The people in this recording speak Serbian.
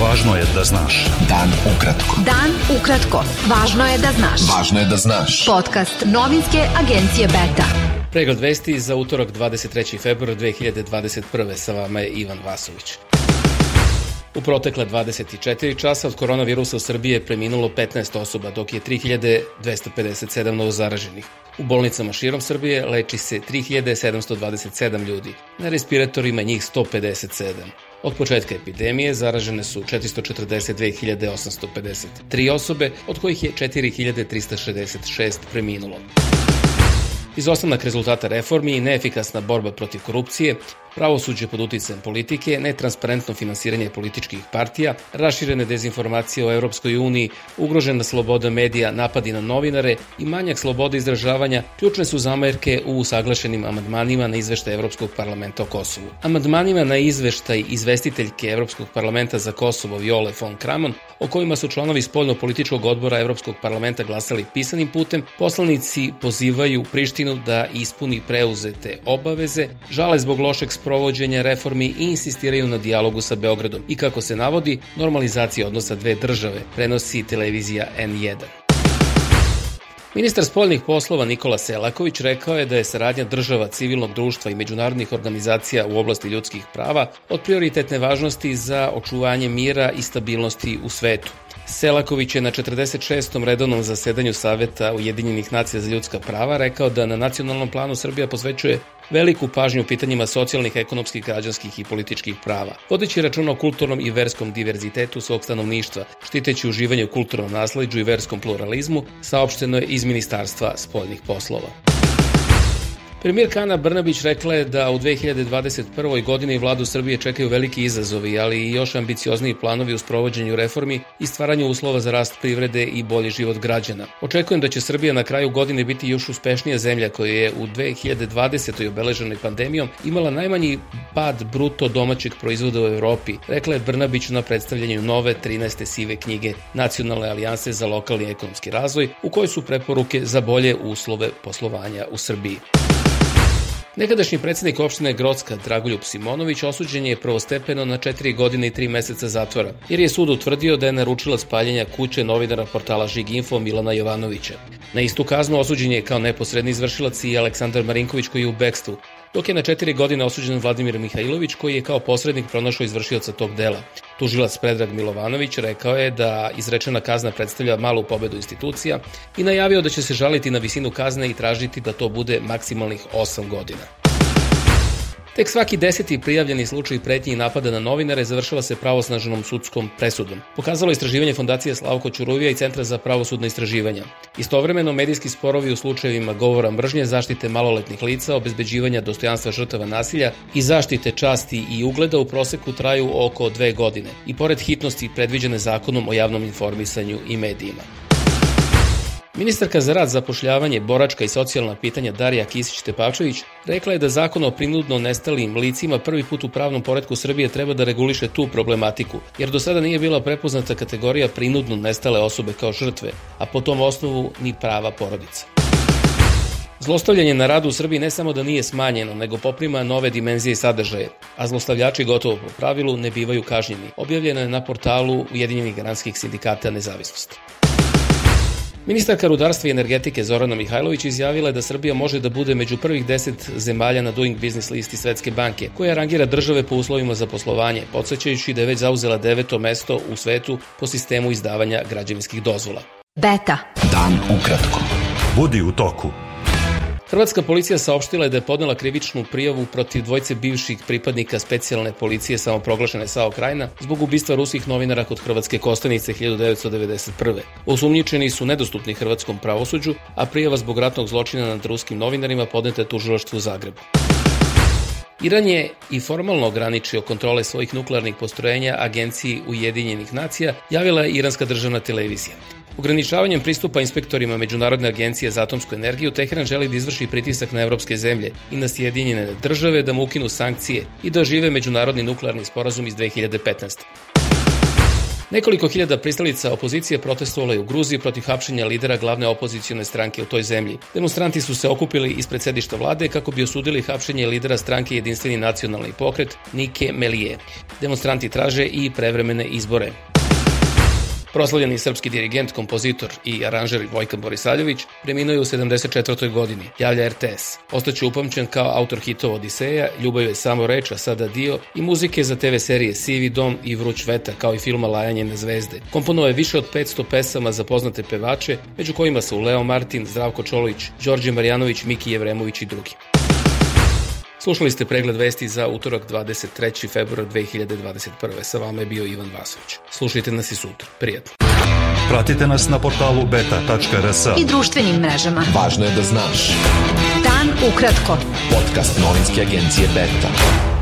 Važno je da znaš. Dan ukratko. Dan ukratko. Važno je da znaš. Važno je da znaš. Podcast novinske agencije Beta. Pregled vesti za utorak 23. februar 2021. Sa vama je Ivan Vasović. U protekle 24 časa od koronavirusa u Srbiji je preminulo 15 osoba, dok je 3257 novo zaraženih. U bolnicama širom Srbije leči se 3727 ljudi, na respiratorima njih 157. Od početka epidemije zaražene su 442.853 osobe, od kojih je 4.366 preminulo. Izostanak rezultata reformi i neefikasna borba protiv korupcije, pravosuđe pod uticajem politike, netransparentno finansiranje političkih partija, raširene dezinformacije o Europskoj uniji, ugrožena sloboda medija, napadi na novinare i manjak slobode izražavanja ključne su zamerke u usaglašenim amandmanima na izveštaj Evropskog parlamenta o Kosovu. Amandmanima na izveštaj izvestiteljke Evropskog parlamenta za Kosovo Viole von Kramon, o kojima su članovi spoljno-političkog odbora Evropskog parlamenta glasali pisanim putem, poslanici pozivaju Prištinu da ispuni preuzete obaveze, žale zbog lošeg sprovođenja reformi i insistiraju na dijalogu sa Beogradom i kako se navodi, normalizacija odnosa dve države, prenosi televizija N1. Ministar spoljnih poslova Nikola Selaković rekao je da je saradnja država, civilnog društva i međunarodnih organizacija u oblasti ljudskih prava od prioritetne važnosti za očuvanje mira i stabilnosti u svetu. Selaković je na 46. redovnom zasedanju Saveta Ujedinjenih nacija za ljudska prava rekao da na nacionalnom planu Srbija posvećuje veliku pažnju pitanjima socijalnih, ekonomskih, građanskih i političkih prava, vodeći računa o kulturnom i verskom diverzitetu svog stanovništva, štiteći uživanje u kulturnom nasledđu i verskom pluralizmu, saopšteno je iz Ministarstva spoljnih poslova. Premijer Kana Brnabić rekla je da u 2021. godini vladu Srbije čekaju veliki izazovi, ali i još ambiciozniji planovi u sprovođenju reformi i stvaranju uslova za rast privrede i bolji život građana. Očekujem da će Srbija na kraju godine biti još uspešnija zemlja koja je u 2020. obeleženoj pandemijom imala najmanji pad bruto domaćeg proizvoda u Evropi, rekla je Brnabić na predstavljanju nove 13. sive knjige Nacionalne alijanse za lokalni ekonomski razvoj, u kojoj su preporuke za bolje uslove poslovanja u Srbiji. Nekadašnji predsednik opštine Grocka Dragoljub Simonović osuđen je prvostepeno na 4 godine i 3 meseca zatvora, jer je sud utvrdio da je naručila spaljenja kuće novinara portala Žiginfo Milana Jovanovića. Na istu kaznu osuđen je kao neposredni izvršilac i Aleksandar Marinković koji je u bekstvu, dok je na 4 godine osuđen Vladimir Mihajlović koji je kao posrednik pronašao izvršioca tog dela. Tužilac Predrag Milovanović rekao je da izrečena kazna predstavlja malu pobedu institucija i najavio da će se žaliti na visinu kazne i tražiti da to bude maksimalnih 8 godina. Tek svaki deseti prijavljeni slučaj pretnji i napada na novinare završava se pravosnaženom sudskom presudom. Pokazalo istraživanje Fondacije Slavko Ćuruvija i Centra za pravosudne istraživanja. Istovremeno, medijski sporovi u slučajevima govora mržnje, zaštite maloletnih lica, obezbeđivanja dostojanstva žrtava nasilja i zaštite časti i ugleda u proseku traju oko dve godine i pored hitnosti predviđene zakonom o javnom informisanju i medijima. Ministarka za rad, zapošljavanje, boračka i socijalna pitanja Darija Kisić-Tepavčević rekla je da zakon o prinudno nestalim licima prvi put u pravnom poredku Srbije treba da reguliše tu problematiku, jer do sada nije bila prepoznata kategorija prinudno nestale osobe kao žrtve, a po tom osnovu ni prava porodica. Zlostavljanje na radu u Srbiji ne samo da nije smanjeno, nego poprima nove dimenzije i sadržaje, a zlostavljači gotovo po pravilu ne bivaju kažnjeni. Objavljeno je na portalu Ujedinjenih granskih sindikata nezavisnosti. Ministarka rudarstva i energetike Zorana Mihajlović izjavila je da Srbija može da bude među prvih deset zemalja na Doing Business listi Svetske banke, koja rangira države po uslovima za poslovanje, podsjećajući da je već zauzela deveto mesto u svetu po sistemu izdavanja građevinskih dozvola. Beta. Dan ukratko. Budi u toku. Hrvatska policija saopštila je da je podnela krivičnu prijavu protiv dvojce bivših pripadnika specijalne policije samoproglašene Sao Krajina zbog ubistva ruskih novinara kod Hrvatske Kostanice 1991. Osumnjičeni su nedostupni hrvatskom pravosuđu, a prijava zbog ratnog zločina nad ruskim novinarima podneta je tužilaštvu u Zagrebu. Iran je i formalno ograničio kontrole svojih nuklearnih postrojenja agenciji Ujedinjenih nacija, javila je iranska državna televizija. Ograničavanjem pristupa inspektorima Međunarodne agencije za atomsku energiju, Teheran želi da izvrši pritisak na evropske zemlje i na Sjedinjene države da mu ukinu sankcije i da ožive Međunarodni nuklearni sporazum iz 2015. Nekoliko hiljada pristalica opozicije protestovalo je u Gruziji protiv hapšenja lidera glavne opozicione stranke u toj zemlji. Demonstranti su se okupili ispred sedišta vlade kako bi osudili hapšenje lidera stranke Jedinstveni nacionalni pokret Nike Melije. Demonstranti traže i prevremene izbore. Proslavljeni srpski dirigent, kompozitor i aranžer Vojkan Borisaljević preminuo je u 74. godini, javlja RTS. Ostaće upamćen kao autor hitova Odiseja, Ljubav je samo reč, a sada dio i muzike za TV serije Sivi dom i Vruć vetar, kao i filma Lajanje na zvezde. Komponovao je više od 500 pesama za poznate pevače, među kojima su Leo Martin, Zdravko Čolović, Đorđe Marjanović, Miki Jevremović i drugi. Slušali ste pregled vesti za utorak 23. februar 2021. Sa vama je bio Ivan Vasović. Slušajte nas i sutra. Prijetno. Pratite nas na portalu beta.rs. I društvenim mrežama. Važno je da znaš. Dan ukratko. Podcast novinske agencije Beta.